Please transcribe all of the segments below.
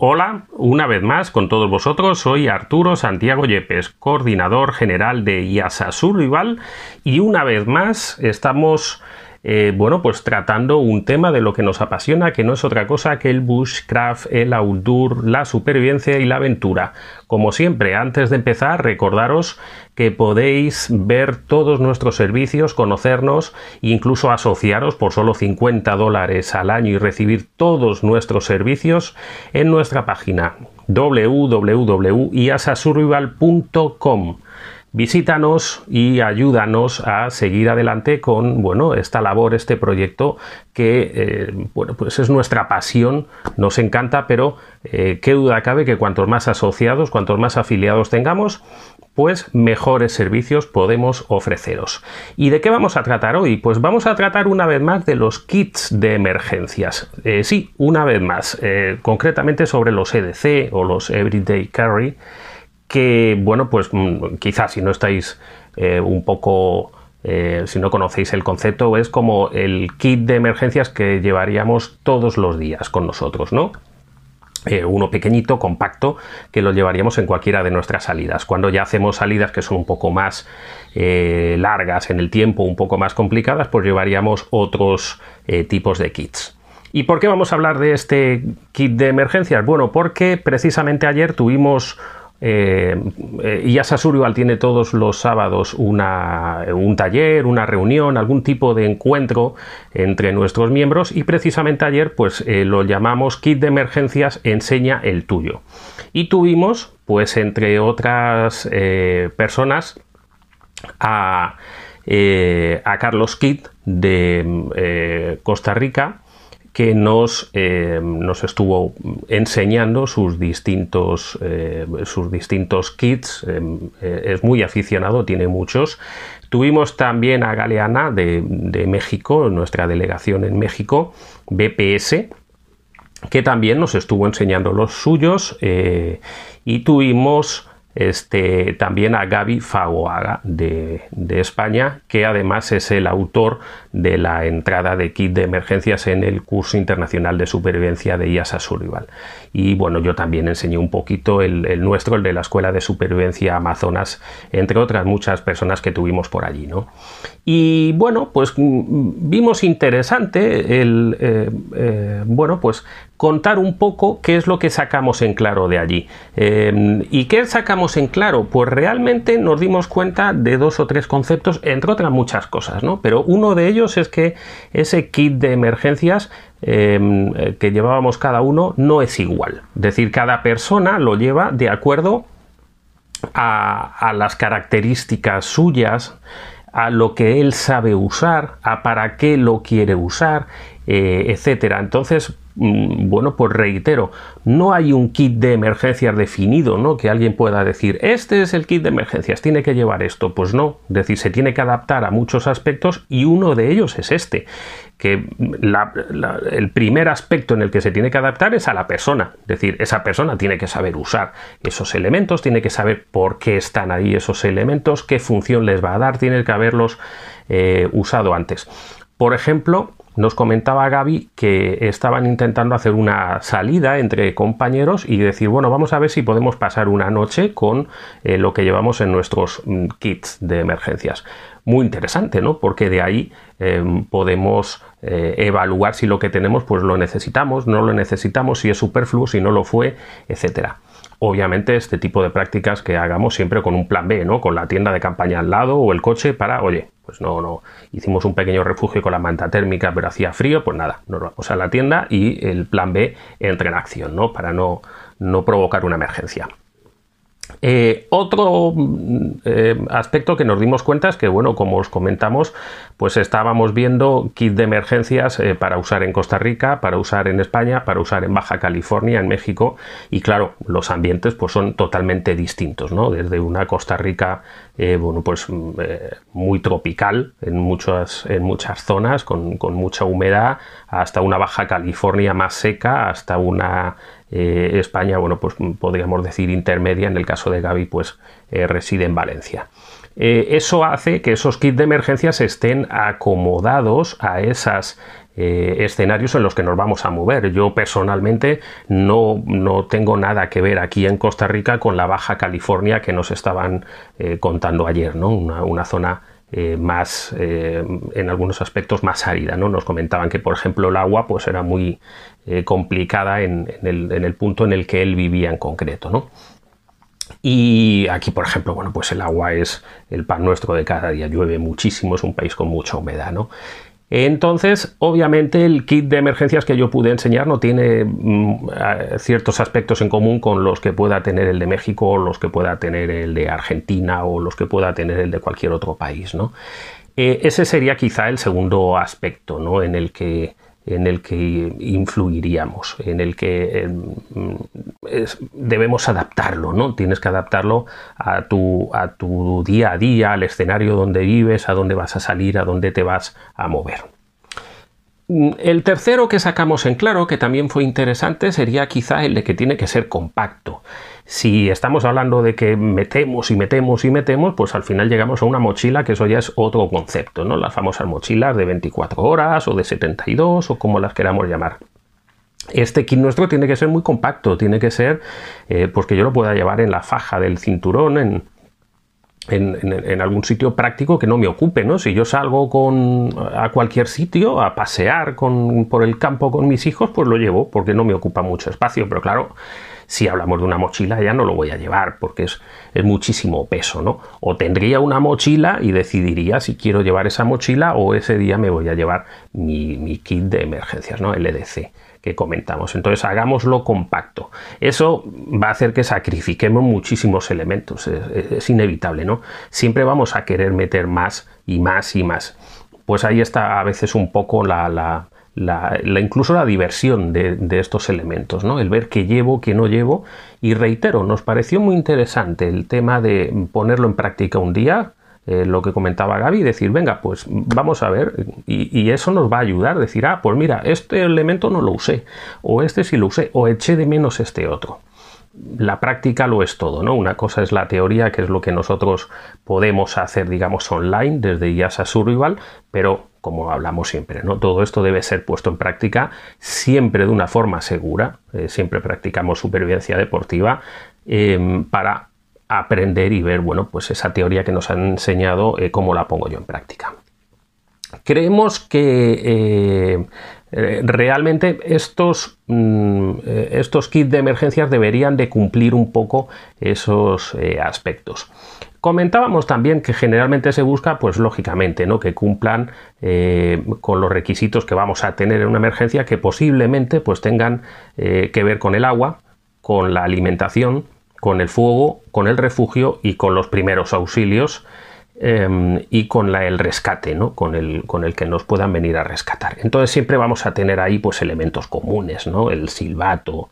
Hola, una vez más con todos vosotros, soy Arturo Santiago Yepes, coordinador general de IASA Survival. Y una vez más estamos eh, bueno, pues tratando un tema de lo que nos apasiona, que no es otra cosa que el bushcraft, el outdoor, la supervivencia y la aventura. Como siempre, antes de empezar, recordaros que podéis ver todos nuestros servicios, conocernos incluso asociaros por solo 50 dólares al año y recibir todos nuestros servicios en nuestra página www.iasasurvival.com visítanos y ayúdanos a seguir adelante con bueno, esta labor, este proyecto que eh, bueno, pues es nuestra pasión, nos encanta, pero eh, qué duda cabe que cuantos más asociados, cuantos más afiliados tengamos, pues mejores servicios podemos ofreceros. ¿Y de qué vamos a tratar hoy? Pues vamos a tratar una vez más de los kits de emergencias. Eh, sí, una vez más, concretamente sobre los EDC o los Everyday Carry que, bueno, pues mm, quizás si no estáis eh, un poco, eh, si no conocéis el concepto, es como el kit de emergencias que llevaríamos todos los días con nosotros, ¿no? Eh, uno pequeñito, compacto, que lo llevaríamos en cualquiera de nuestras salidas. Cuando ya hacemos salidas que son un poco más largas en el tiempo, un poco más complicadas, pues llevaríamos otros tipos de kits. ¿Y por qué vamos a hablar de este kit de emergencias? Bueno, porque precisamente ayer tuvimos eh, eh, y Asa tiene todos los sábados una, un taller, una reunión, algún tipo de encuentro entre nuestros miembros y precisamente ayer pues eh, lo llamamos kit de emergencias enseña el tuyo. Y tuvimos pues entre otras personas a, a Carlos Kidd de Costa Rica que nos, eh, nos estuvo enseñando sus distintos, eh, sus distintos kits. Eh, es muy aficionado, tiene muchos. Tuvimos también a Galeana de, de México, nuestra delegación en México, BPS, que también nos estuvo enseñando los suyos. y tuvimos este, también a Gaby Fagoaga de, España, que además es el autor de la entrada de kit de emergencias en el curso internacional de supervivencia de IASA Survival. Y bueno, yo también enseñé un poquito el, nuestro, el de la Escuela de Supervivencia Amazonas, entre otras muchas personas que tuvimos por allí. ¿no? Y bueno, pues mm, vimos interesante el, eh, eh, bueno, pues contar un poco qué es lo que sacamos en claro de allí. Eh, ¿Y qué sacamos en claro? Pues realmente nos dimos cuenta de dos o tres conceptos, entre otras muchas cosas, ¿no? Pero uno de ellos es que ese kit de emergencias em, que llevábamos cada uno no es igual. Es decir, cada persona lo lleva de acuerdo a, las características suyas, a lo que él sabe usar, a para qué lo quiere usar, eh, etcétera. Entonces, bueno, pues reitero, no hay un kit de emergencias definido, ¿no? Que alguien pueda decir, este es el kit de emergencias, tiene que llevar esto. Pues no, es decir, se tiene que adaptar a muchos aspectos y uno de ellos es este, que el primer aspecto en el que se tiene que adaptar es a la persona, es decir, esa persona tiene que saber usar esos elementos, tiene que saber por qué están ahí esos elementos, qué función les va a dar, tiene que haberlos eh, usado antes. Por ejemplo, nos comentaba Gaby que estaban intentando hacer una salida entre compañeros y decir, bueno, vamos a ver si podemos pasar una noche con eh, lo que llevamos en nuestros mm, kits de emergencias. Muy interesante, ¿no? Porque de ahí em, podemos eh, evaluar si lo que tenemos pues lo necesitamos, no lo necesitamos, si es superfluo, si no lo fue, etcétera. Obviamente este tipo de prácticas que hagamos siempre con un plan B, ¿no? Con la tienda de campaña al lado o el coche para, oye, pues no, no, hicimos un pequeño refugio con la manta térmica, pero hacía frío, pues nada, nos vamos a la tienda y el plan B entra en acción, ¿no? Para no, no provocar una emergencia. Eh, otro mm, eh, aspecto que nos dimos cuenta es que, bueno, como os comentamos, pues estábamos viendo kit de emergencias eh, para usar en Costa Rica, para usar en España, para usar en Baja California, en México, y claro, los ambientes pues son totalmente distintos, ¿no? Desde una Costa Rica, bueno, pues mm, muy tropical en muchas, en muchas zonas, con, con mucha humedad, hasta una Baja California más seca, hasta una eh, España, bueno, pues podríamos decir intermedia, en el caso de Gaby, pues eh, reside en Valencia. Eh, eso hace que esos kits de emergencias estén acomodados a esas escenarios en los que nos vamos a mover. Yo personalmente no, no, tengo nada que ver aquí en Costa Rica con la Baja California que nos estaban contando ayer, ¿no? una zona eh, más, eh, en algunos aspectos más árida. ¿no? Nos comentaban que, por ejemplo, el agua pues, era muy eh, complicada en, el, punto en el que él vivía en concreto. ¿no? Y aquí, por ejemplo, bueno, pues el agua es el pan nuestro de cada día. Llueve muchísimo, es un país con mucha humedad. ¿no? Entonces, obviamente, el kit de emergencias que yo pude enseñar no tiene mm, ciertos aspectos en común con los que pueda tener el de México, los que pueda tener el de Argentina o los que pueda tener el de cualquier otro país. ¿no? Eh, ese sería quizá el segundo aspecto ¿no? en el que en el que influiríamos, en el que em, debemos adaptarlo, ¿no? Tienes que adaptarlo a tu, a tu día a día, al escenario donde vives, a dónde vas a salir, a dónde te vas a mover. El tercero que sacamos en claro, que también fue interesante, sería quizá el de que tiene que ser compacto. Si estamos hablando de que metemos y metemos y metemos, pues al final llegamos a una mochila que eso ya es otro concepto, ¿no? Las famosas mochilas de 24 horas o de 72 o como las queramos llamar. Este kit nuestro tiene que ser muy compacto, tiene que ser eh, pues que yo lo pueda llevar en la faja del cinturón, en, en, algún sitio práctico que no me ocupe, ¿no? Si yo salgo con, a cualquier sitio a pasear con, por el campo con mis hijos, pues lo llevo porque no me ocupa mucho espacio, pero claro, si hablamos de una mochila ya no lo voy a llevar porque es, muchísimo peso, ¿no? O tendría una mochila y decidiría si quiero llevar esa mochila o ese día me voy a llevar mi, kit de emergencias, ¿no? LDC que comentamos. Entonces hagámoslo compacto. Eso va a hacer que sacrifiquemos muchísimos elementos. Es, inevitable, ¿no? Siempre vamos a querer meter más y más y más. Pues ahí está a veces un poco la la, incluso la diversión de, estos elementos, ¿no? el ver qué llevo, qué no llevo. Y reitero, nos pareció muy interesante el tema de ponerlo en práctica un día, eh, lo que comentaba Gaby, decir, venga, pues vamos a ver, y, eso nos va a ayudar, decir, ah, pues mira, este elemento no lo usé, o este sí lo usé, o eché de menos este otro la práctica lo es todo, ¿no? Una cosa es la teoría, que es lo que nosotros podemos hacer, digamos, online desde IASA Survival, pero como hablamos siempre, ¿no? Todo esto debe ser puesto en práctica siempre de una forma segura, eh, siempre practicamos supervivencia deportiva em, para aprender y ver, bueno, pues esa teoría que nos han enseñado, eh, cómo la pongo yo en práctica. Creemos que eh, eh, realmente estos, mm, estos kits de emergencias deberían de cumplir un poco esos aspectos. Comentábamos también que generalmente se busca, pues lógicamente, ¿no? que cumplan con los requisitos que vamos a tener en una emergencia, que posiblemente pues, tengan que ver con el agua, con la alimentación, con el fuego, con el refugio y con los primeros auxilios Em, y con el rescate, ¿no? con, el, con el que nos puedan venir a rescatar. Entonces siempre vamos a tener ahí pues, elementos comunes, ¿no? el silbato,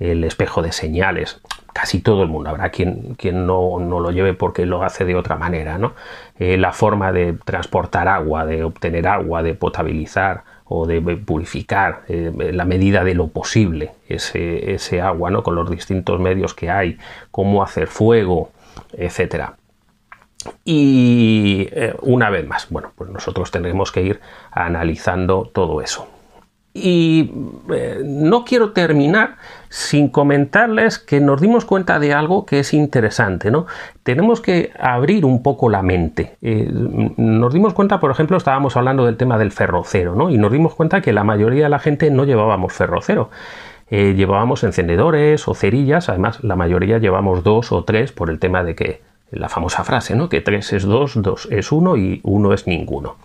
el espejo de señales. Casi todo el mundo habrá quien, quien no, lo lleve porque lo hace de otra manera. ¿no? Eh, la forma de transportar agua, de obtener agua, de potabilizar o de purificar eh, la medida de lo posible ese, ese agua, ¿no? con los distintos medios que hay, cómo hacer fuego, etcétera. Y eh, una vez más, bueno, pues nosotros tendremos que ir analizando todo eso. Y eh, no quiero terminar sin comentarles que nos dimos cuenta de algo que es interesante, ¿no? Tenemos que abrir un poco la mente. Eh, nos dimos cuenta, por ejemplo, estábamos hablando del tema del ferrocero, ¿no? Y nos dimos cuenta que la mayoría de la gente no llevábamos ferrocero. llevábamos encendedores o cerillas, además la mayoría llevamos dos o tres por el tema de que la famosa frase, ¿no? Que 3 es 2, 2 es 1 y 1 es ninguno.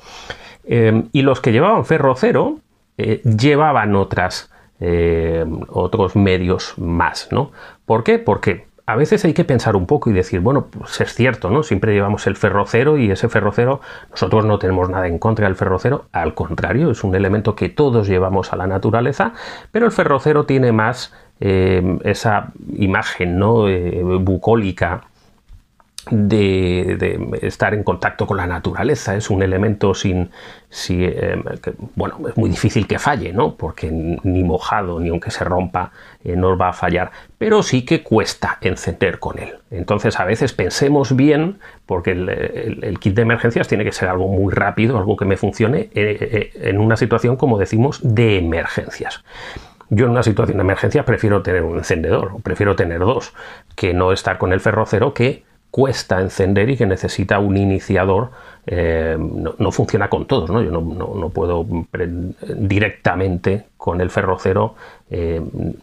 Eh, y los que llevaban ferro cero eh, llevaban otras, eh, otros medios más, ¿no? ¿Por qué? Porque a veces hay que pensar un poco y decir, bueno, pues es cierto, ¿no? Siempre llevamos el ferro cero y ese ferro cero, nosotros no tenemos nada en contra del ferro cero, al contrario, es un elemento que todos llevamos a la naturaleza, pero el ferro cero tiene más esa imagen, ¿no? bucólica de, estar en contacto con la naturaleza. Es un elemento sin, si, eh, bueno, es muy difícil que falle, ¿no? Porque ni mojado ni aunque se rompa eh, nos va a fallar, pero sí que cuesta encender con él. Entonces a veces pensemos bien, porque el, kit de emergencias tiene que ser algo muy rápido, algo que me funcione eh, en una situación, como decimos, de emergencias. Yo en una situación de emergencia prefiero tener un encendedor, prefiero tener dos, que no estar con el ferrocero que cuesta encender y que necesita un iniciador. Eh, no, funciona con todos, ¿no? Yo no, puedo directamente con el ferrocero eh,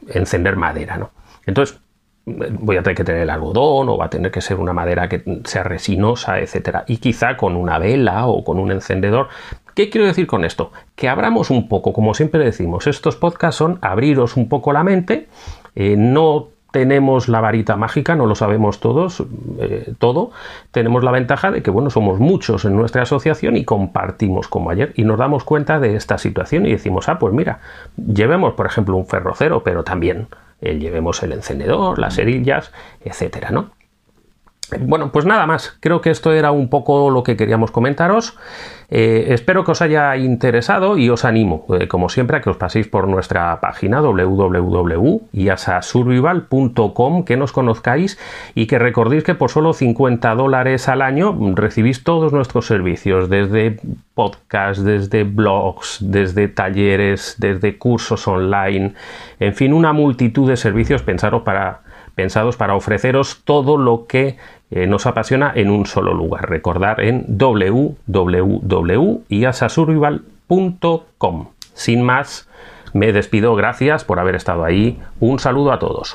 encender madera, ¿no? Entonces, voy a tener que tener el algodón o va a tener que ser una madera que sea resinosa, etcétera. Y quizá con una vela o con un encendedor. ¿Qué quiero decir con esto? Que abramos un poco, como siempre decimos, estos podcasts son abriros un poco la mente, eh, no tenemos la varita mágica, no lo sabemos todos, eh, todo. Tenemos la ventaja de que, bueno, somos muchos en nuestra asociación y compartimos como ayer y nos damos cuenta de esta situación y decimos, ah, pues mira, llevemos, por ejemplo, un ferrocero, pero también eh, llevemos el encendedor, las cerillas, etcétera, ¿no? Bueno, pues nada más. Creo que esto era un poco lo que queríamos comentaros. Eh, espero que os haya interesado y os animo, eh, como siempre, a que os paséis por nuestra página www.iasasurvival.com, que nos conozcáis y que recordéis que por solo 50 dólares al año recibís todos nuestros servicios, desde podcasts, desde blogs, desde talleres, desde cursos online, en fin, una multitud de servicios para pensados para ofreceros todo lo que eh, nos apasiona en un solo lugar. Recordar en www.iasasurvival.com. Sin más, me despido, gracias por haber estado ahí. Un saludo a todos.